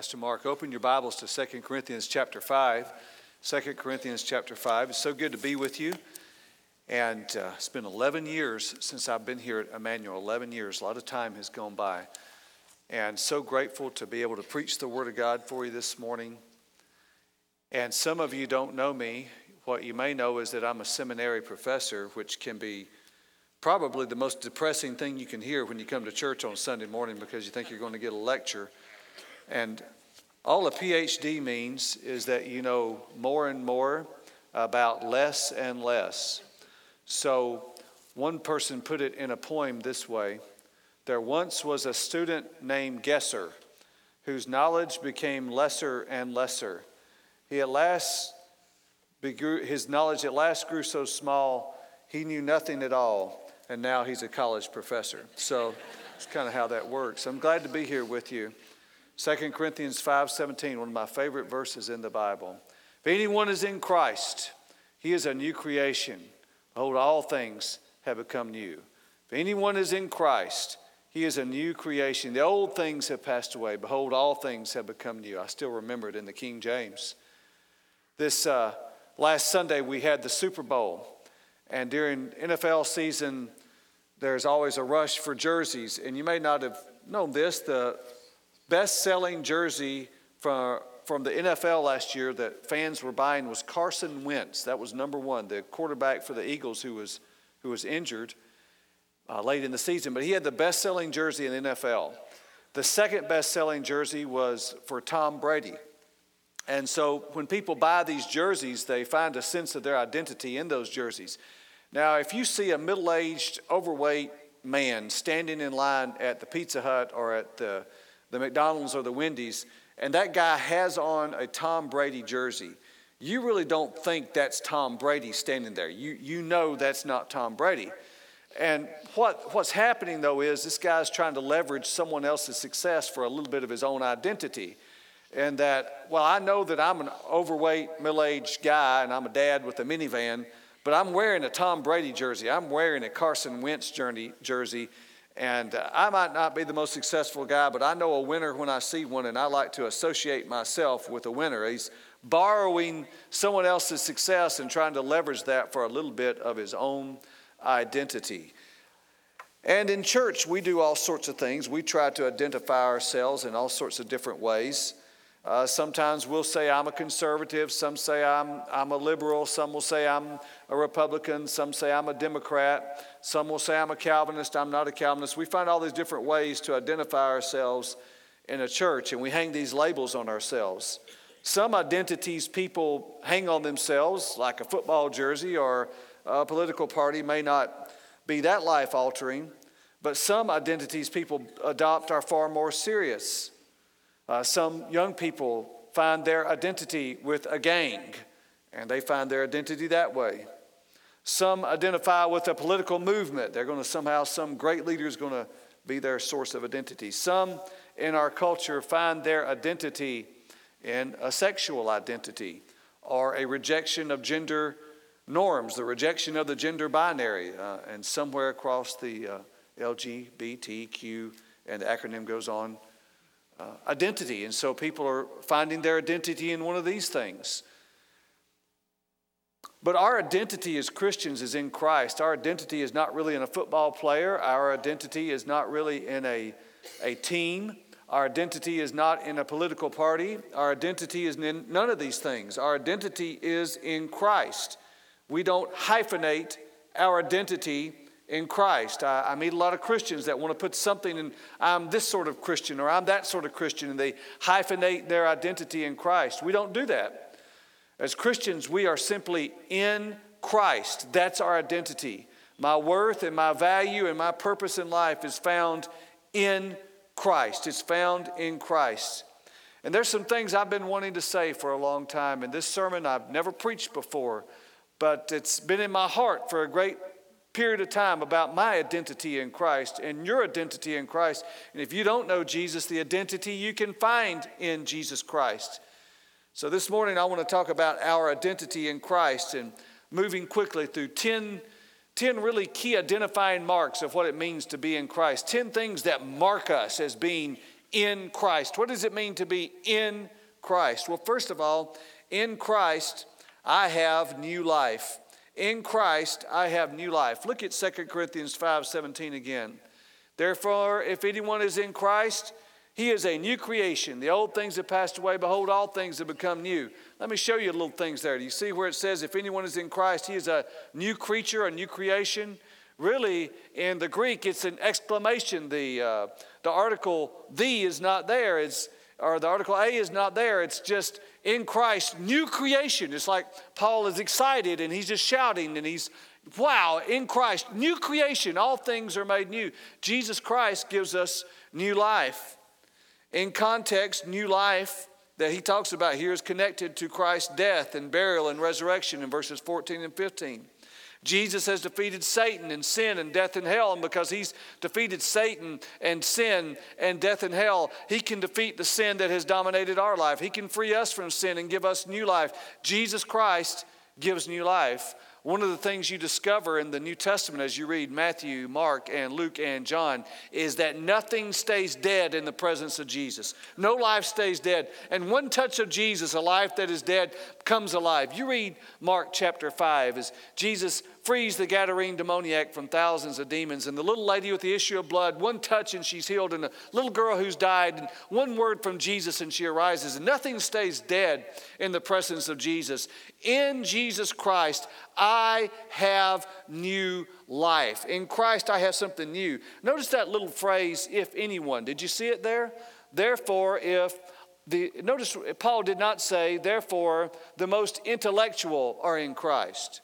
Pastor Mark. Open your Bibles to 2 Corinthians chapter 5. 2 Corinthians chapter 5. It's so good to be with you. And uh, it's been 11 years since I've been here at Immanuel. 11 years. A lot of time has gone by. And so grateful to be able to preach the Word of God for you this morning. And some of you don't know me. What you may know is that I'm a seminary professor, which can be probably the most depressing thing you can hear when you come to church on Sunday morning because you think you're going to get a lecture. And all a PhD means is that you know more and more about less and less. So, one person put it in a poem this way There once was a student named Gesser whose knowledge became lesser and lesser. He at last, his knowledge at last grew so small, he knew nothing at all and now he's a college professor. So it's kind of how that works. I'm glad to be here with you. 2 Corinthians 5:17, one of my favorite verses in the Bible. If anyone is in Christ, he is a new creation. Behold, all things have become new. If anyone is in Christ, he is a new creation. The old things have passed away. Behold, all things have become new. I still remember it in the King James. This uh, last Sunday, we had the Super Bowl. And during NFL season, there's always a rush for jerseys. And you may not have known this the best selling jersey from, from the NFL last year that fans were buying was Carson Wentz. That was number one, the quarterback for the Eagles who was, who was injured uh, late in the season. But he had the best selling jersey in the NFL. The second best selling jersey was for Tom Brady. And so when people buy these jerseys, they find a sense of their identity in those jerseys. Now, if you see a middle aged, overweight man standing in line at the Pizza Hut or at the, the McDonald's or the Wendy's, and that guy has on a Tom Brady jersey, you really don't think that's Tom Brady standing there. You, you know that's not Tom Brady. And what, what's happening though is this guy's trying to leverage someone else's success for a little bit of his own identity. And that, well, I know that I'm an overweight, middle aged guy and I'm a dad with a minivan, but I'm wearing a Tom Brady jersey. I'm wearing a Carson Wentz jersey. And uh, I might not be the most successful guy, but I know a winner when I see one, and I like to associate myself with a winner. He's borrowing someone else's success and trying to leverage that for a little bit of his own identity. And in church, we do all sorts of things. We try to identify ourselves in all sorts of different ways. Uh, sometimes we'll say I'm a conservative, some say I'm, I'm a liberal, some will say I'm a Republican, some say I'm a Democrat, some will say I'm a Calvinist, I'm not a Calvinist. We find all these different ways to identify ourselves in a church, and we hang these labels on ourselves. Some identities people hang on themselves, like a football jersey or a political party, may not be that life altering, but some identities people adopt are far more serious. Uh, some young people find their identity with a gang, and they find their identity that way. Some identify with a political movement. They're going to somehow, some great leader is going to be their source of identity. Some in our culture find their identity in a sexual identity or a rejection of gender norms, the rejection of the gender binary, uh, and somewhere across the uh, LGBTQ, and the acronym goes on uh, identity. And so people are finding their identity in one of these things. But our identity as Christians is in Christ. Our identity is not really in a football player. Our identity is not really in a, a team. Our identity is not in a political party. Our identity is in none of these things. Our identity is in Christ. We don't hyphenate our identity in Christ. I, I, meet a lot of Christians that want to put something in, I'm this sort of Christian or I'm that sort of Christian, and they hyphenate their identity in Christ. We don't do that. As Christians, we are simply in Christ. That's our identity. My worth and my value and my purpose in life is found in Christ. It's found in Christ. And there's some things I've been wanting to say for a long time. And this sermon I've never preached before, but it's been in my heart for a great period of time about my identity in Christ and your identity in Christ. And if you don't know Jesus, the identity you can find in Jesus Christ. So this morning, I want to talk about our identity in Christ and moving quickly through 10, 10 really key identifying marks of what it means to be in Christ. 10 things that mark us as being in Christ. What does it mean to be in Christ? Well, first of all, in Christ, I have new life. In Christ, I have new life. Look at 2 Corinthians 5 17 again. Therefore, if anyone is in Christ, he is a new creation. The old things have passed away. Behold, all things have become new. Let me show you little things there. Do you see where it says, if anyone is in Christ, he is a new creature, a new creation? Really, in the Greek, it's an exclamation. The, uh, the article the is not there. It's, or the article a is not there. It's just in Christ, new creation. It's like Paul is excited and he's just shouting and he's, wow, in Christ, new creation. All things are made new. Jesus Christ gives us new life. In context, new life that he talks about here is connected to Christ's death and burial and resurrection in verses 14 and 15. Jesus has defeated Satan and sin and death and hell. And because he's defeated Satan and sin and death and hell, he can defeat the sin that has dominated our life. He can free us from sin and give us new life. Jesus Christ gives new life. One of the things you discover in the New Testament as you read Matthew, Mark, and Luke and John is that nothing stays dead in the presence of Jesus. No life stays dead. And one touch of Jesus, a life that is dead, comes alive. You read Mark chapter 5 as Jesus frees the Gadarene demoniac from thousands of demons. And the little lady with the issue of blood, one touch and she's healed, and a little girl who's died, and one word from Jesus and she arises. And nothing stays dead in the presence of Jesus. In Jesus Christ, I have new life. In Christ, I have something new. Notice that little phrase, if anyone. Did you see it there? Therefore, if the, notice Paul did not say, therefore, the most intellectual are in Christ.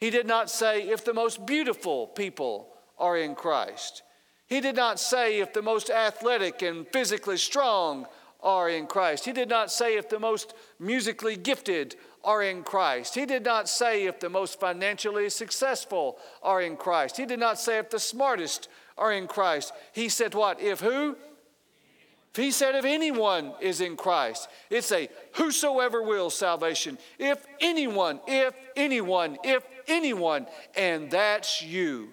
He did not say if the most beautiful people are in Christ. He did not say if the most athletic and physically strong are in Christ. He did not say if the most musically gifted are in Christ. He did not say if the most financially successful are in Christ. He did not say if the smartest are in Christ. He said what? If who? He said if anyone is in Christ, it's a whosoever will salvation. If anyone, if anyone, if anyone, and that's you.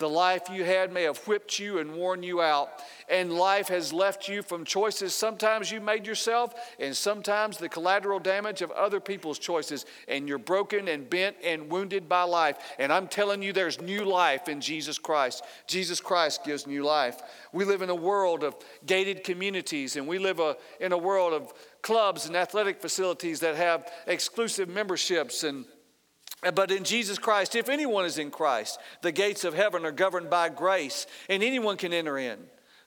The life you had may have whipped you and worn you out, and life has left you from choices sometimes you made yourself, and sometimes the collateral damage of other people's choices, and you're broken and bent and wounded by life. And I'm telling you, there's new life in Jesus Christ. Jesus Christ gives new life. We live in a world of gated communities, and we live a, in a world of clubs and athletic facilities that have exclusive memberships and but in Jesus Christ, if anyone is in Christ, the gates of heaven are governed by grace, and anyone can enter in.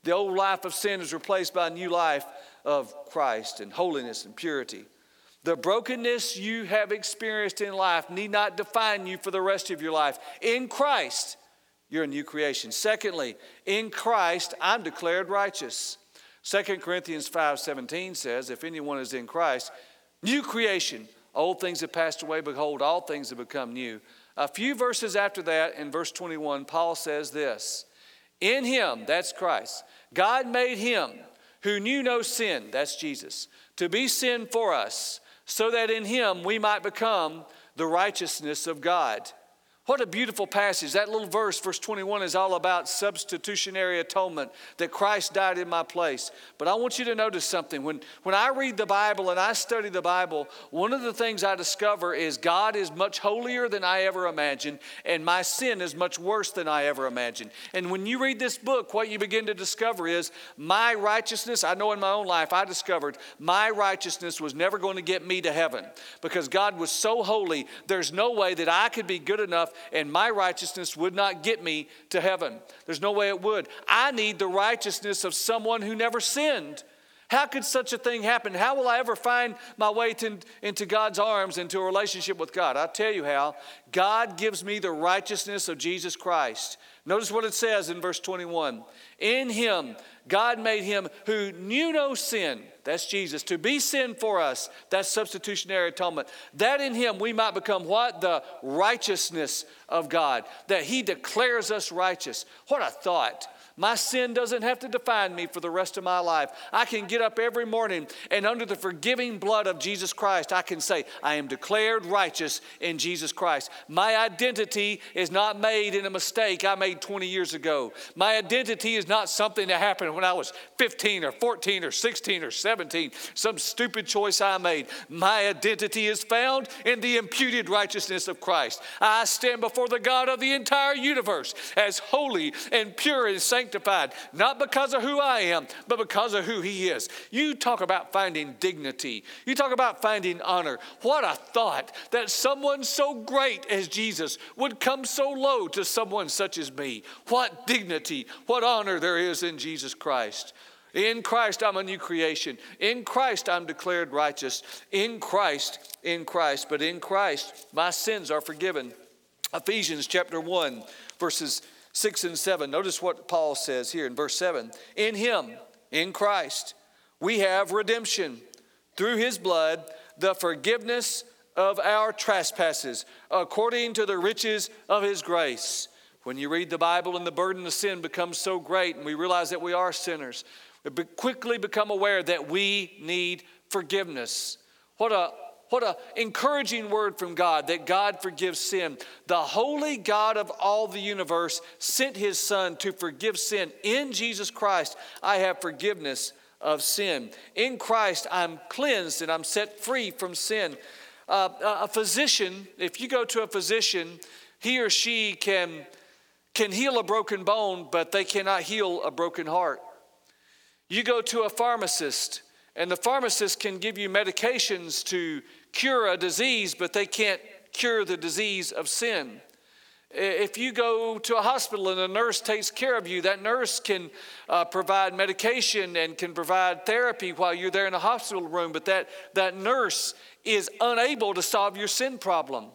The old life of sin is replaced by a new life of Christ and holiness and purity. The brokenness you have experienced in life need not define you for the rest of your life. In Christ, you're a new creation. Secondly, in Christ, I'm declared righteous. 2 Corinthians 5:17 says, if anyone is in Christ, new creation. Old things have passed away, behold, all things have become new. A few verses after that, in verse 21, Paul says this In him, that's Christ, God made him who knew no sin, that's Jesus, to be sin for us, so that in him we might become the righteousness of God. What a beautiful passage. That little verse, verse 21, is all about substitutionary atonement, that Christ died in my place. But I want you to notice something. When, when I read the Bible and I study the Bible, one of the things I discover is God is much holier than I ever imagined, and my sin is much worse than I ever imagined. And when you read this book, what you begin to discover is my righteousness. I know in my own life, I discovered my righteousness was never going to get me to heaven because God was so holy, there's no way that I could be good enough and my righteousness would not get me to heaven. There's no way it would. I need the righteousness of someone who never sinned. How could such a thing happen? How will I ever find my way to, into God's arms, into a relationship with God? I'll tell you how. God gives me the righteousness of Jesus Christ. Notice what it says in verse 21 In him, God made him who knew no sin, that's Jesus, to be sin for us, that's substitutionary atonement. That in him we might become what? The righteousness of God, that he declares us righteous. What a thought My sin doesn't have to define me for the rest of my life. I can get up every morning and under the forgiving blood of Jesus Christ, I can say, I am declared righteous in Jesus Christ. My identity is not made in a mistake I made 20 years ago. My identity is not something that happened when I was 15 or 14 or 16 or 17, some stupid choice I made. My identity is found in the imputed righteousness of Christ. I stand before the God of the entire universe as holy and pure and sanctified, not because of who I am, but because of who He is. You talk about finding dignity, you talk about finding honor. What a thought that someone so great as Jesus would come so low to someone such as me. What dignity, what honor there is in Jesus Christ. In Christ, I'm a new creation. In Christ, I'm declared righteous. In Christ, in Christ, but in Christ, my sins are forgiven. Ephesians chapter 1, verses 6 and 7. Notice what Paul says here in verse 7 In Him, in Christ, we have redemption through His blood, the forgiveness of our trespasses, according to the riches of His grace. When you read the Bible and the burden of sin becomes so great, and we realize that we are sinners, we quickly become aware that we need forgiveness. What a what an encouraging word from God that God forgives sin. The holy God of all the universe sent his Son to forgive sin. In Jesus Christ, I have forgiveness of sin. In Christ, I'm cleansed and I'm set free from sin. Uh, a physician, if you go to a physician, he or she can, can heal a broken bone, but they cannot heal a broken heart. You go to a pharmacist, and the pharmacist can give you medications to cure a disease, but they can't cure the disease of sin. If you go to a hospital and a nurse takes care of you, that nurse can uh, provide medication and can provide therapy while you're there in the hospital room, but that, that nurse is unable to solve your sin problem.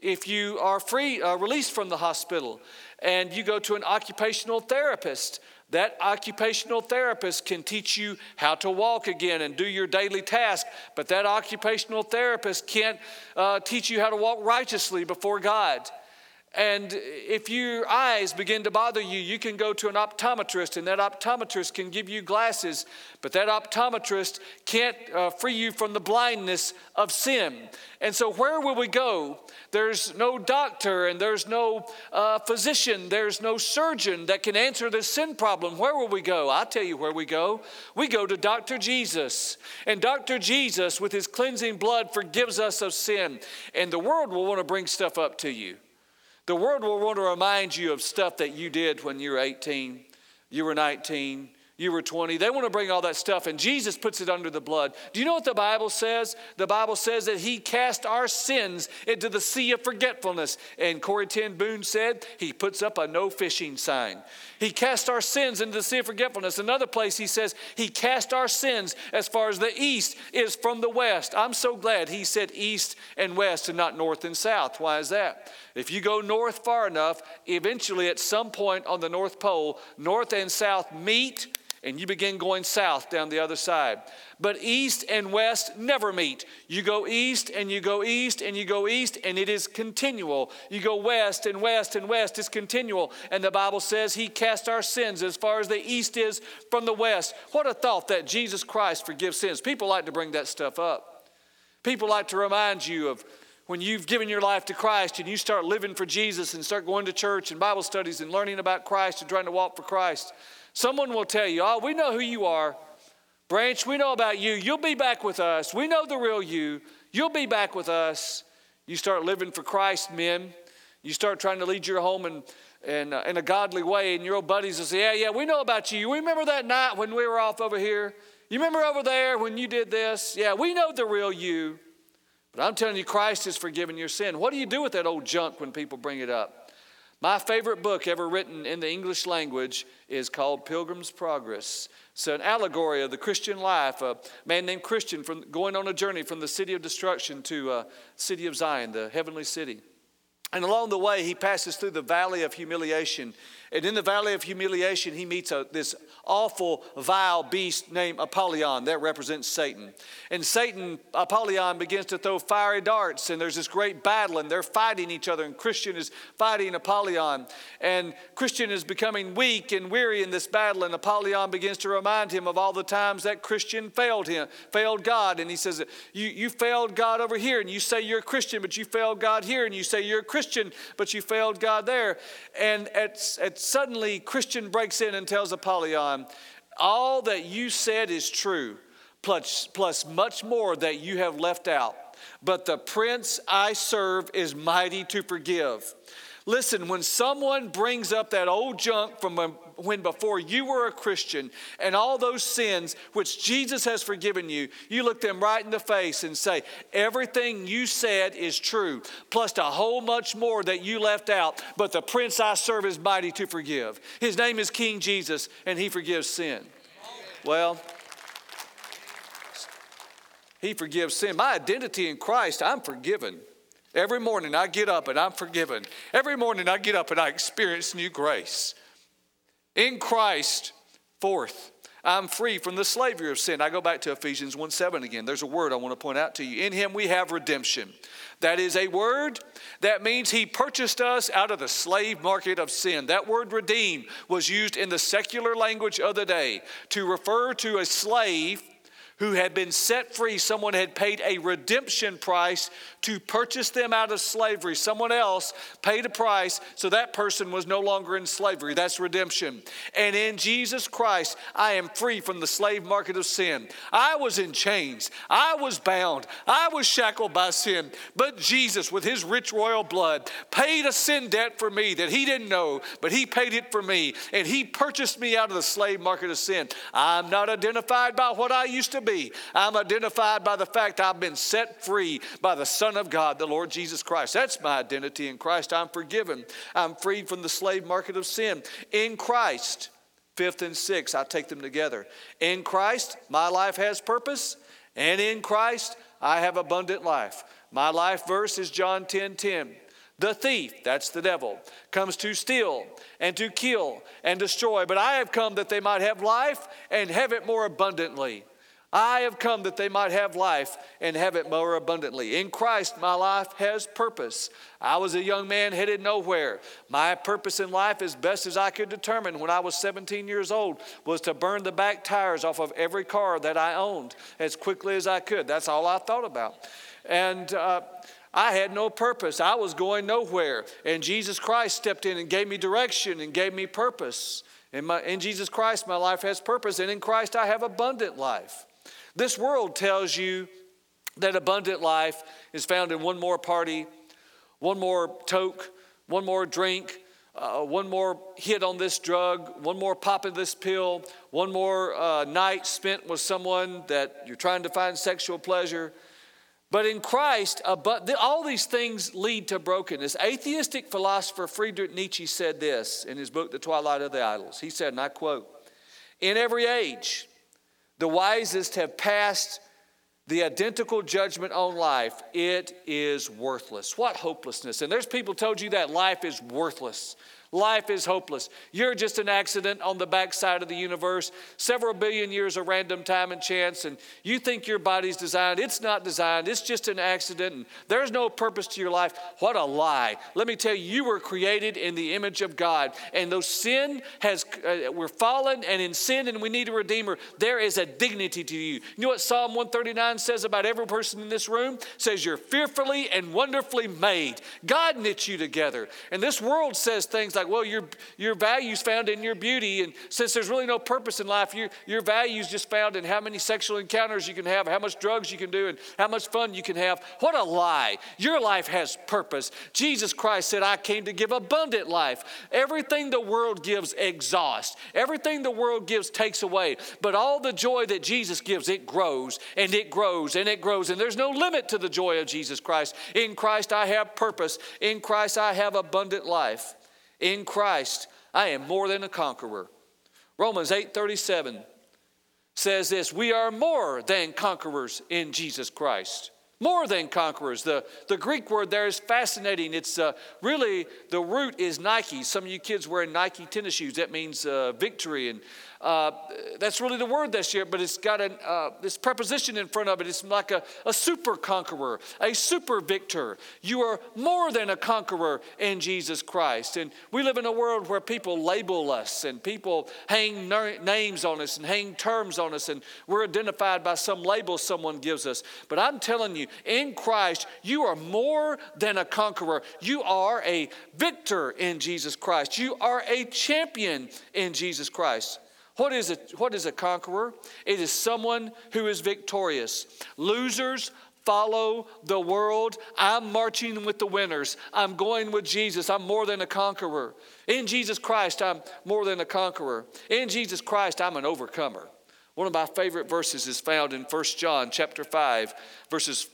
If you are free, uh, released from the hospital and you go to an occupational therapist, that occupational therapist can teach you how to walk again and do your daily task, but that occupational therapist can't uh, teach you how to walk righteously before God. And if your eyes begin to bother you, you can go to an optometrist, and that optometrist can give you glasses, but that optometrist can't uh, free you from the blindness of sin. And so, where will we go? There's no doctor, and there's no uh, physician, there's no surgeon that can answer this sin problem. Where will we go? I'll tell you where we go. We go to Dr. Jesus. And Dr. Jesus, with his cleansing blood, forgives us of sin. And the world will want to bring stuff up to you. The world will want to remind you of stuff that you did when you were 18, you were 19, you were 20. They want to bring all that stuff, and Jesus puts it under the blood. Do you know what the Bible says? The Bible says that He cast our sins into the sea of forgetfulness. And Corrie ten Boom said He puts up a no fishing sign. He cast our sins into the sea of forgetfulness. Another place He says He cast our sins as far as the east is from the west. I'm so glad He said east and west and not north and south. Why is that? If you go north far enough, eventually at some point on the North Pole, north and south meet and you begin going south down the other side. But east and west never meet. You go east and you go east and you go east, and it is continual. You go west and west and west, it's continual. And the Bible says He cast our sins as far as the east is from the west. What a thought that Jesus Christ forgives sins. People like to bring that stuff up. People like to remind you of when you've given your life to Christ and you start living for Jesus and start going to church and Bible studies and learning about Christ and trying to walk for Christ. Someone will tell you, Oh, we know who you are. Branch, we know about you. You'll be back with us. We know the real you. You'll be back with us. You start living for Christ, men. You start trying to lead your home in, in, uh, in a godly way, and your old buddies will say, Yeah, yeah, we know about you. You remember that night when we were off over here? You remember over there when you did this? Yeah, we know the real you. But I'm telling you, Christ has forgiven your sin. What do you do with that old junk when people bring it up? My favorite book ever written in the English language is called Pilgrim's Progress. It's an allegory of the Christian life. A man named Christian from going on a journey from the city of destruction to uh, city of Zion, the heavenly city. And along the way, he passes through the valley of humiliation And in the valley of humiliation, he meets a, this awful, vile beast named Apollyon that represents Satan. And Satan, Apollyon, begins to throw fiery darts, and there's this great battle, and they're fighting each other, and Christian is fighting Apollyon. And Christian is becoming weak and weary in this battle, and Apollyon begins to remind him of all the times that Christian failed him, failed God. And he says, You, you failed God over here, and you say you're a Christian, but you failed God here, and you say you're a Christian, but you failed God there. And at, at suddenly Christian breaks in and tells Apollyon, All that you said is true, plus, plus much more that you have left out. But the prince I serve is mighty to forgive. Listen, when someone brings up that old junk from when before you were a Christian and all those sins which Jesus has forgiven you, you look them right in the face and say, Everything you said is true, plus a whole much more that you left out. But the prince I serve is mighty to forgive. His name is King Jesus, and he forgives sin. Well, he forgives sin. My identity in Christ, I'm forgiven. Every morning I get up and I'm forgiven. Every morning I get up and I experience new grace. In Christ, fourth, I'm free from the slavery of sin. I go back to Ephesians 1 7 again. There's a word I want to point out to you. In Him we have redemption. That is a word that means He purchased us out of the slave market of sin. That word redeem was used in the secular language of the day to refer to a slave who had been set free. Someone had paid a redemption price to purchase them out of slavery. Someone else paid a price so that person was no longer in slavery. That's redemption. And in Jesus Christ, I am free from the slave market of sin. I was in chains, I was bound, I was shackled by sin. But Jesus, with his rich royal blood, paid a sin debt for me that he didn't know, but he paid it for me. And he purchased me out of the slave market of sin. I'm not identified by what I used to be be. I'm identified by the fact I've been set free by the Son of God, the Lord Jesus Christ. That's my identity in Christ. I'm forgiven. I'm freed from the slave market of sin. In Christ, fifth and sixth, I take them together. In Christ, my life has purpose, and in Christ, I have abundant life. My life verse is John 10 10. The thief, that's the devil, comes to steal and to kill and destroy. But I have come that they might have life and have it more abundantly. I have come that they might have life and have it more abundantly. In Christ, my life has purpose. I was a young man headed nowhere. My purpose in life, as best as I could determine when I was 17 years old, was to burn the back tires off of every car that I owned as quickly as I could. That's all I thought about. And uh, I had no purpose. I was going nowhere. And Jesus Christ stepped in and gave me direction and gave me purpose. In, my, in Jesus Christ, my life has purpose, and in Christ, I have abundant life. This world tells you that abundant life is found in one more party, one more toke, one more drink, uh, one more hit on this drug, one more pop of this pill, one more uh, night spent with someone that you're trying to find sexual pleasure. But in Christ, all these things lead to brokenness. Atheistic philosopher Friedrich Nietzsche said this in his book, The Twilight of the Idols. He said, and I quote, In every age, the wisest have passed the identical judgment on life. It is worthless. What hopelessness. And there's people told you that life is worthless. Life is hopeless. You're just an accident on the backside of the universe, several billion years of random time and chance, and you think your body's designed. It's not designed, it's just an accident, and there's no purpose to your life. What a lie. Let me tell you, you were created in the image of God, and though sin has, uh, we're fallen and in sin, and we need a Redeemer, there is a dignity to you. You know what Psalm 139 says about every person in this room? It says, You're fearfully and wonderfully made. God knit you together. And this world says things like, well, your, your value's found in your beauty. And since there's really no purpose in life, your, your value's just found in how many sexual encounters you can have, how much drugs you can do, and how much fun you can have. What a lie. Your life has purpose. Jesus Christ said, I came to give abundant life. Everything the world gives exhausts, everything the world gives takes away. But all the joy that Jesus gives, it grows and it grows and it grows. And there's no limit to the joy of Jesus Christ. In Christ, I have purpose. In Christ, I have abundant life. In Christ, I am more than a conqueror. Romans 8:37 says this, we are more than conquerors in Jesus Christ. More than conquerors. The, the Greek word there is fascinating. It's uh, really, the root is Nike. Some of you kids wearing Nike tennis shoes. That means uh, victory. And uh, that's really the word this year, but it's got an, uh, this preposition in front of it. It's like a, a super conqueror, a super victor. You are more than a conqueror in Jesus Christ. And we live in a world where people label us and people hang names on us and hang terms on us, and we're identified by some label someone gives us. But I'm telling you, in Christ, you are more than a conqueror. You are a victor in Jesus Christ. You are a champion in Jesus Christ. What is, a, what is a conqueror? It is someone who is victorious. Losers follow the world. I'm marching with the winners. I'm going with Jesus. I'm more than a conqueror. In Jesus Christ, I'm more than a conqueror. In Jesus Christ, I'm an overcomer. One of my favorite verses is found in 1 John chapter 5, verses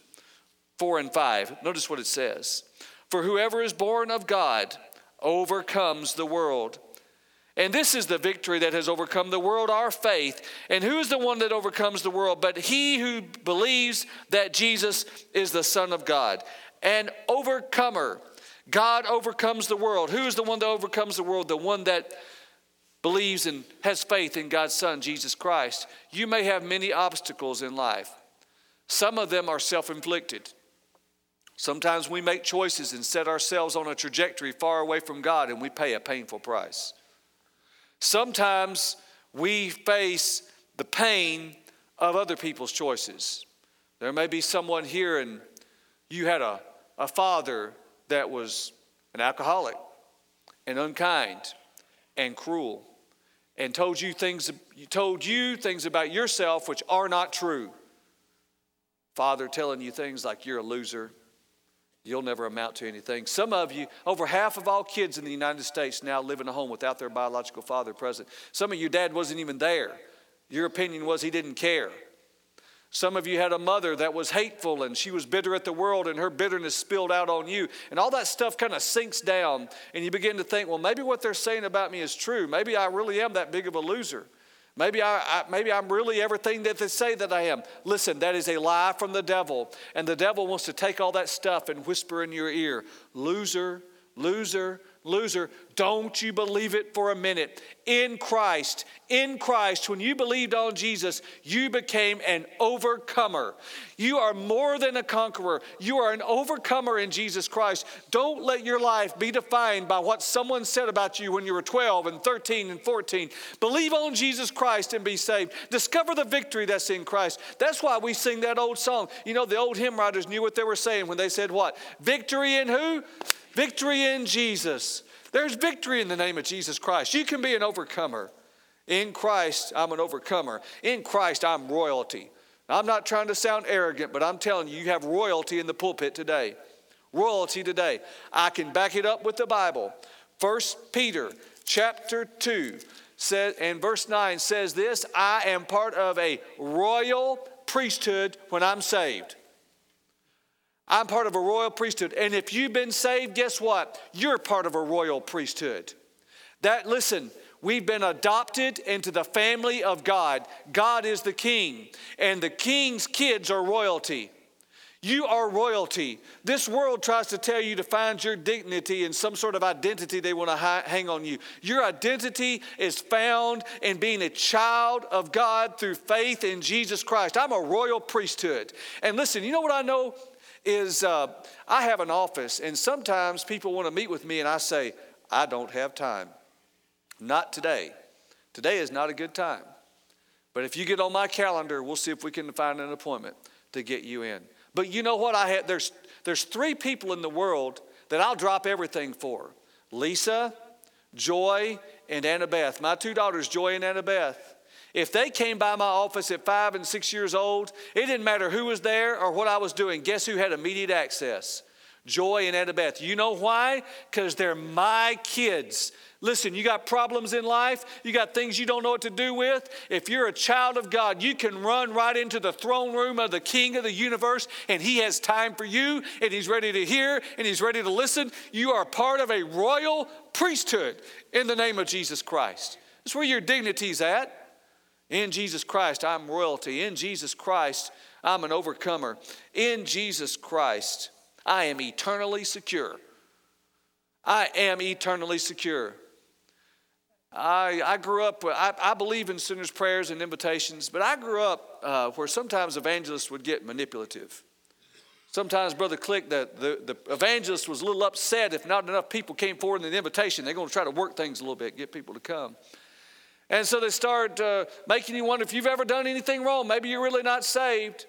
4 and 5. Notice what it says. For whoever is born of God overcomes the world. And this is the victory that has overcome the world, our faith. And who is the one that overcomes the world? But he who believes that Jesus is the Son of God. An overcomer. God overcomes the world. Who is the one that overcomes the world? The one that believes and has faith in God's Son, Jesus Christ. You may have many obstacles in life, some of them are self inflicted. Sometimes we make choices and set ourselves on a trajectory far away from God, and we pay a painful price. Sometimes we face the pain of other people's choices. There may be someone here and you had a, a father that was an alcoholic and unkind and cruel and told you things told you things about yourself which are not true. Father telling you things like you're a loser, you'll never amount to anything. Some of you, over half of all kids in the United States now live in a home without their biological father present. Some of you, dad wasn't even there. Your opinion was he didn't care. Some of you had a mother that was hateful and she was bitter at the world and her bitterness spilled out on you. And all that stuff kind of sinks down and you begin to think, well, maybe what they're saying about me is true. Maybe I really am that big of a loser. Maybe, I, I, maybe I'm really everything that they say that I am. Listen, that is a lie from the devil. And the devil wants to take all that stuff and whisper in your ear loser, loser, loser. Don't you believe it for a minute. In Christ, in Christ, when you believed on Jesus, you became an overcomer. You are more than a conqueror. You are an overcomer in Jesus Christ. Don't let your life be defined by what someone said about you when you were 12 and 13 and 14. Believe on Jesus Christ and be saved. Discover the victory that's in Christ. That's why we sing that old song. You know, the old hymn writers knew what they were saying when they said, What? Victory in who? Victory in Jesus. There's victory in the name of Jesus Christ. You can be an overcomer. In Christ, I'm an overcomer. In Christ, I'm royalty. I'm not trying to sound arrogant, but I'm telling you, you have royalty in the pulpit today. Royalty today. I can back it up with the Bible. First Peter chapter 2 says, and verse 9 says this I am part of a royal priesthood when I'm saved. I'm part of a royal priesthood. And if you've been saved, guess what? You're part of a royal priesthood. That, listen, we've been adopted into the family of God. God is the king, and the king's kids are royalty. You are royalty. This world tries to tell you to find your dignity in some sort of identity they want to hang on you. Your identity is found in being a child of God through faith in Jesus Christ. I'm a royal priesthood. And listen, you know what I know? Is uh, I have an office, and sometimes people want to meet with me, and I say, I don't have time. Not today. Today is not a good time. But if you get on my calendar, we'll see if we can find an appointment to get you in. But you know what? I had there's there's three people in the world that I'll drop everything for: Lisa, Joy, and Annabeth. My two daughters, Joy and Annabeth. If they came by my office at five and six years old, it didn't matter who was there or what I was doing. Guess who had immediate access? Joy and Annabeth. You know why? Because they're my kids. Listen, you got problems in life, you got things you don't know what to do with. If you're a child of God, you can run right into the throne room of the King of the universe, and He has time for you, and He's ready to hear, and He's ready to listen. You are part of a royal priesthood in the name of Jesus Christ. That's where your dignity's at. In Jesus Christ, I'm royalty. In Jesus Christ, I'm an overcomer. In Jesus Christ, I am eternally secure. I am eternally secure. I, I grew up, I, I believe in sinners' prayers and invitations, but I grew up uh, where sometimes evangelists would get manipulative. Sometimes, Brother Click, the, the, the, evangelist was a little upset if not enough people came forward in the invitation. They're going to try to work things a little bit, get people to come. And so they start uh, making you wonder if you've ever done anything wrong. Maybe you're really not saved.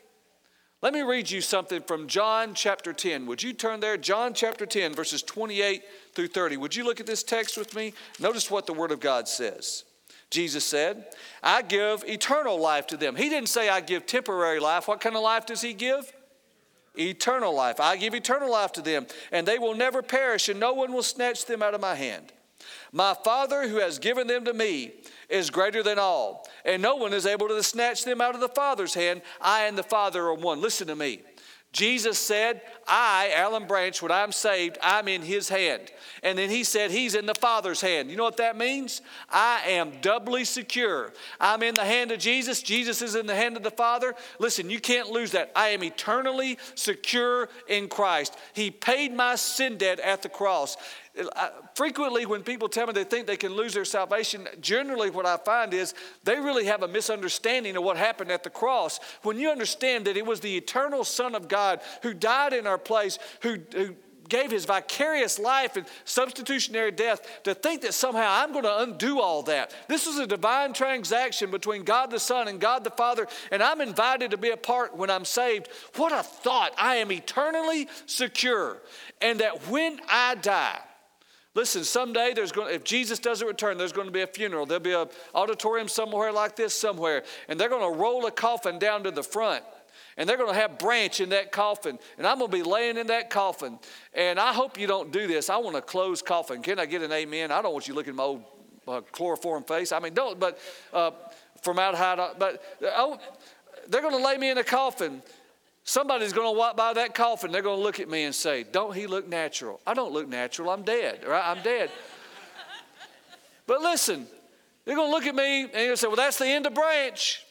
Let me read you something from John chapter 10. Would you turn there? John chapter 10, verses 28 through 30. Would you look at this text with me? Notice what the Word of God says. Jesus said, I give eternal life to them. He didn't say, I give temporary life. What kind of life does He give? Eternal life. I give eternal life to them, and they will never perish, and no one will snatch them out of my hand. My Father, who has given them to me, is greater than all, and no one is able to snatch them out of the Father's hand. I and the Father are one. Listen to me. Jesus said, I, Alan Branch, when I'm saved, I'm in his hand. And then he said, He's in the Father's hand. You know what that means? I am doubly secure. I'm in the hand of Jesus. Jesus is in the hand of the Father. Listen, you can't lose that. I am eternally secure in Christ. He paid my sin debt at the cross frequently, when people tell me they think they can lose their salvation, generally what I find is they really have a misunderstanding of what happened at the cross. When you understand that it was the eternal Son of God who died in our place, who, who gave his vicarious life and substitutionary death to think that somehow I'm going to undo all that. This was a divine transaction between God the Son and God the Father, and I'm invited to be a part when I'm saved. What a thought! I am eternally secure, and that when I die, Listen, someday there's going if Jesus doesn't return, there's going to be a funeral. There'll be an auditorium somewhere like this somewhere, and they're going to roll a coffin down to the front. And they're going to have branch in that coffin, and I'm going to be laying in that coffin. And I hope you don't do this. I want a closed coffin. Can I get an amen? I don't want you looking at my old uh, chloroform face. I mean, don't. But uh, formaldehyde. But oh, they're going to lay me in a coffin, Somebody's going to walk by that coffin. They're going to look at me and say, Don't he look natural? I don't look natural. I'm dead, right? I'm dead. but listen, they're going to look at me and they'll say, Well, that's the end of Branch.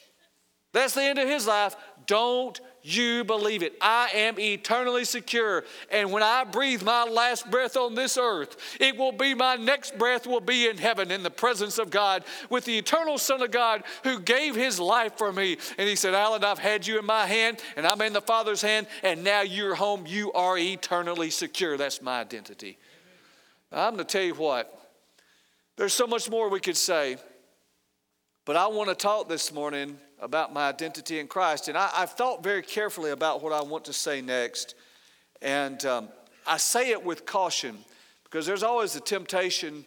That's the end of his life. Don't you believe it. I am eternally secure. And when I breathe my last breath on this earth, it will be my next breath will be in heaven in the presence of God with the eternal Son of God who gave his life for me. And he said, Alan, I've had you in my hand and I'm in the Father's hand, and now you're home. You are eternally secure. That's my identity. I'm going to tell you what, there's so much more we could say, but I want to talk this morning about my identity in Christ. And I, have thought very carefully about what I want to say next. And um, I say it with caution because there's always a temptation,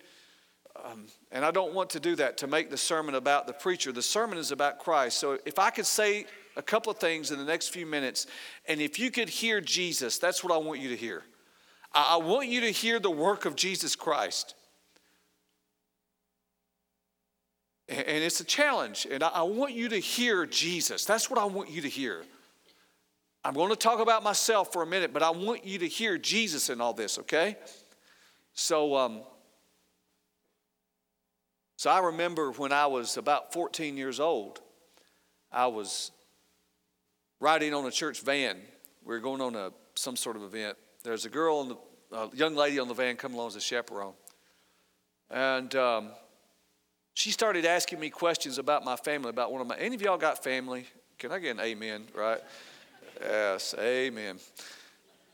um, and I don't want to do that, to make the sermon about the preacher. The sermon is about Christ. So if I could say a couple of things in the next few minutes, and if you could hear Jesus, that's what I want you to hear. I, I want you to hear the work of Jesus Christ. And it's a challenge. And I want you to hear Jesus. That's what I want you to hear. I'm going to talk about myself for a minute, but I want you to hear Jesus in all this, okay? So, um, so I remember when I was about 14 years old, I was riding on a church van. We were going on a, some sort of event. There's a girl, the, a young lady on the van coming along as a chaperone. And um, she started asking me questions about my family, about one of my. Any of y'all got family? Can I get an amen? Right? Yes, amen.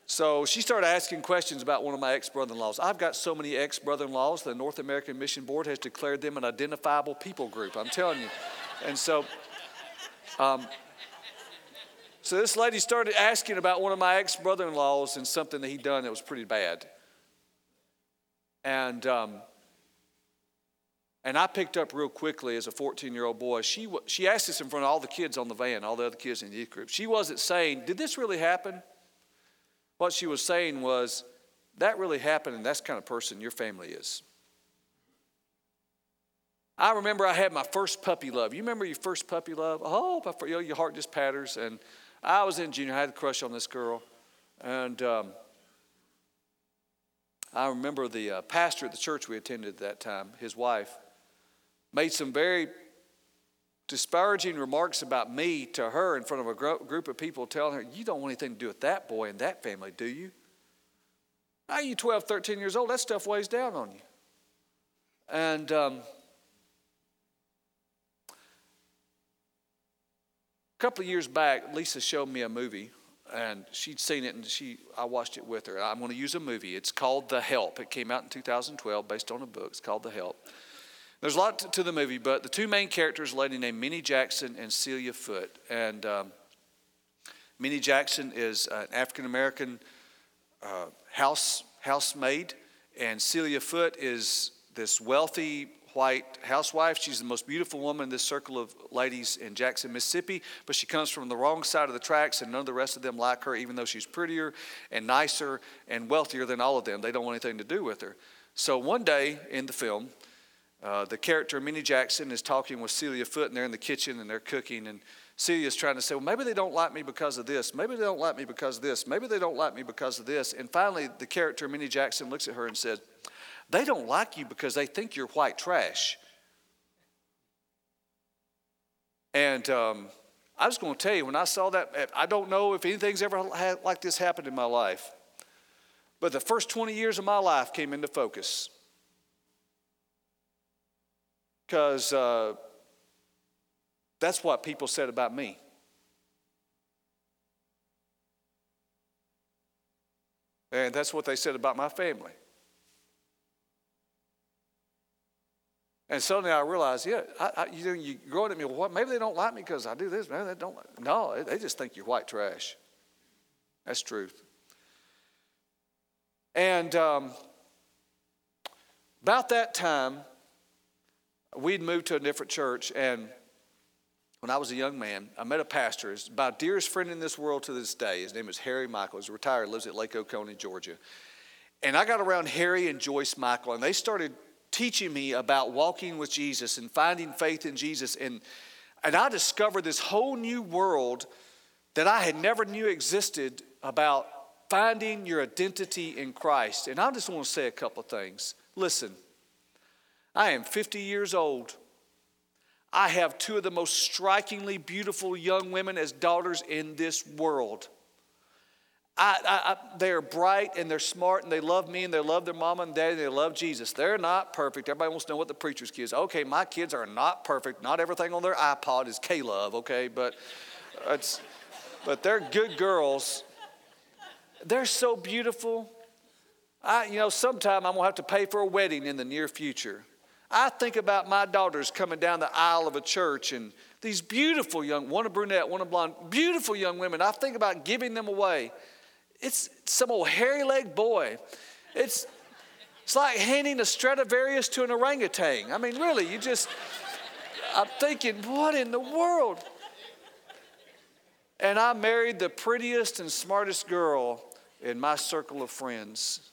So she started asking questions about one of my ex brother in laws. I've got so many ex brother in laws, the North American Mission Board has declared them an identifiable people group. I'm telling you. And so, um, so this lady started asking about one of my ex brother in laws and something that he'd done that was pretty bad. And um, and I picked up real quickly as a 14 year old boy. She, she asked this in front of all the kids on the van, all the other kids in the youth group. She wasn't saying, Did this really happen? What she was saying was, That really happened, and that's kind of person your family is. I remember I had my first puppy love. You remember your first puppy love? Oh, your heart just patters. And I was in junior, I had a crush on this girl. And um, I remember the uh, pastor at the church we attended at that time, his wife, made some very disparaging remarks about me to her in front of a group of people telling her, You don't want anything to do with that boy and that family, do you? Now you 12, 13 years old, that stuff weighs down on you. And um, a couple of years back, Lisa showed me a movie and she'd seen it and she I watched it with her. I'm going to use a movie. It's called The Help. It came out in 2012 based on a book. It's called The Help. There's a lot to, the movie, but the two main characters, a lady named Minny Jackson and Celia Foote. And um, Minny Jackson is an African American uh, house housemaid, and Celia Foote is this wealthy white housewife. She's the most beautiful woman in this circle of ladies in Jackson, Mississippi, but she comes from the wrong side of the tracks, and none of the rest of them like her, even though she's prettier and nicer and wealthier than all of them. They don't want anything to do with her. So one day in the film, uh, the character Minny Jackson is talking with Celia Foote, and they're in the kitchen and they're cooking. And Celia's trying to say, Well, maybe they don't like me because of this. Maybe they don't like me because of this. Maybe they don't like me because of this. And finally, the character Minny Jackson looks at her and says, They don't like you because they think you're white trash. And um, I was going to tell you, when I saw that, I don't know if anything's ever like this happened in my life. But the first 20 years of my life came into focus because uh, that's what people said about me. And that's what they said about my family. And suddenly I realized, yeah, I, I, you know, you growing at me, well, what, maybe they don't like me because I do this. Maybe they don't. Like, no, they just think you're white trash. That's truth. And um, about that time, we'd moved to a different church, and when I was a young man, I met a pastor. He's my dearest friend in this world to this day. His name is Harry Michael. He's retired, lives at Lake Oconee, Georgia. And I got around Harry and Joyce Michael, and they started teaching me about walking with Jesus and finding faith in Jesus. And, and I discovered this whole new world that I had never knew existed about finding your identity in Christ. And I just want to say a couple of things. Listen, I am 50 years old. I have two of the most strikingly beautiful young women as daughters in this world. I, I, I, they're bright and they're smart and they love me and they love their mama and daddy and they love Jesus. They're not perfect. Everybody wants to know what the preacher's kids. Okay, my kids are not perfect. Not everything on their iPod is K-love. Okay, but it's, but they're good girls. They're so beautiful. I, you know, sometime I'm gonna have to pay for a wedding in the near future. I think about my daughters coming down the aisle of a church and these beautiful young, one a brunette, one a blonde, beautiful young women. I think about giving them away. It's some old hairy leg boy. It's, it's like handing a Stradivarius to an orangutan. I mean, really, you just, I'm thinking, what in the world? And I married the prettiest and smartest girl in my circle of friends.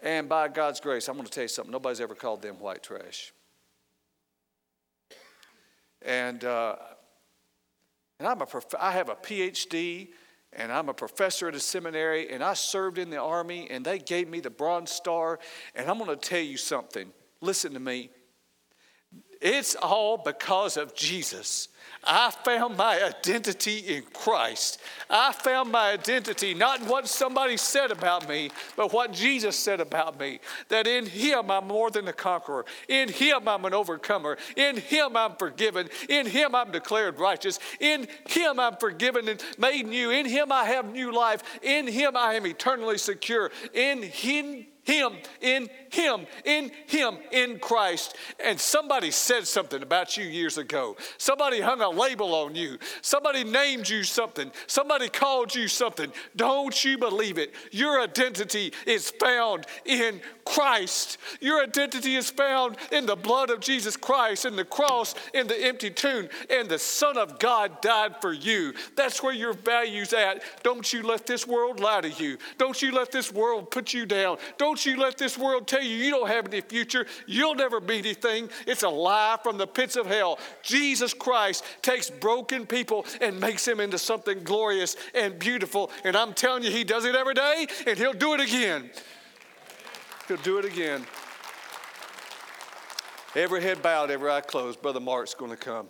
And by God's grace, I'm going to tell you something. Nobody's ever called them white trash. And, uh, and I'm a prof- I have a PhD, and I'm a professor at a seminary, and I served in the army, and they gave me the Bronze Star. And I'm going to tell you something. Listen to me. It's all because of Jesus. I found my identity in Christ. I found my identity not in what somebody said about me, but what Jesus said about me. That in Him I'm more than a conqueror. In Him I'm an overcomer. In Him I'm forgiven. In Him I'm declared righteous. In Him I'm forgiven and made new. In Him I have new life. In Him I am eternally secure. In Him him, in Him, in Him, in Christ. And somebody said something about you years ago. Somebody hung a label on you. Somebody named you something. Somebody called you something. Don't you believe it? Your identity is found in Christ. Your identity is found in the blood of Jesus Christ, in the cross, in the empty tomb, and the Son of God died for you. That's where your value's at. Don't you let this world lie to you. Don't you let this world put you down. Don't don't you let this world tell you you don't have any future, you'll never be anything. It's a lie from the pits of hell. Jesus Christ takes broken people and makes them into something glorious and beautiful. And I'm telling you, He does it every day, and He'll do it again. He'll do it again. Every head bowed, every eye closed. Brother Mark's going to come.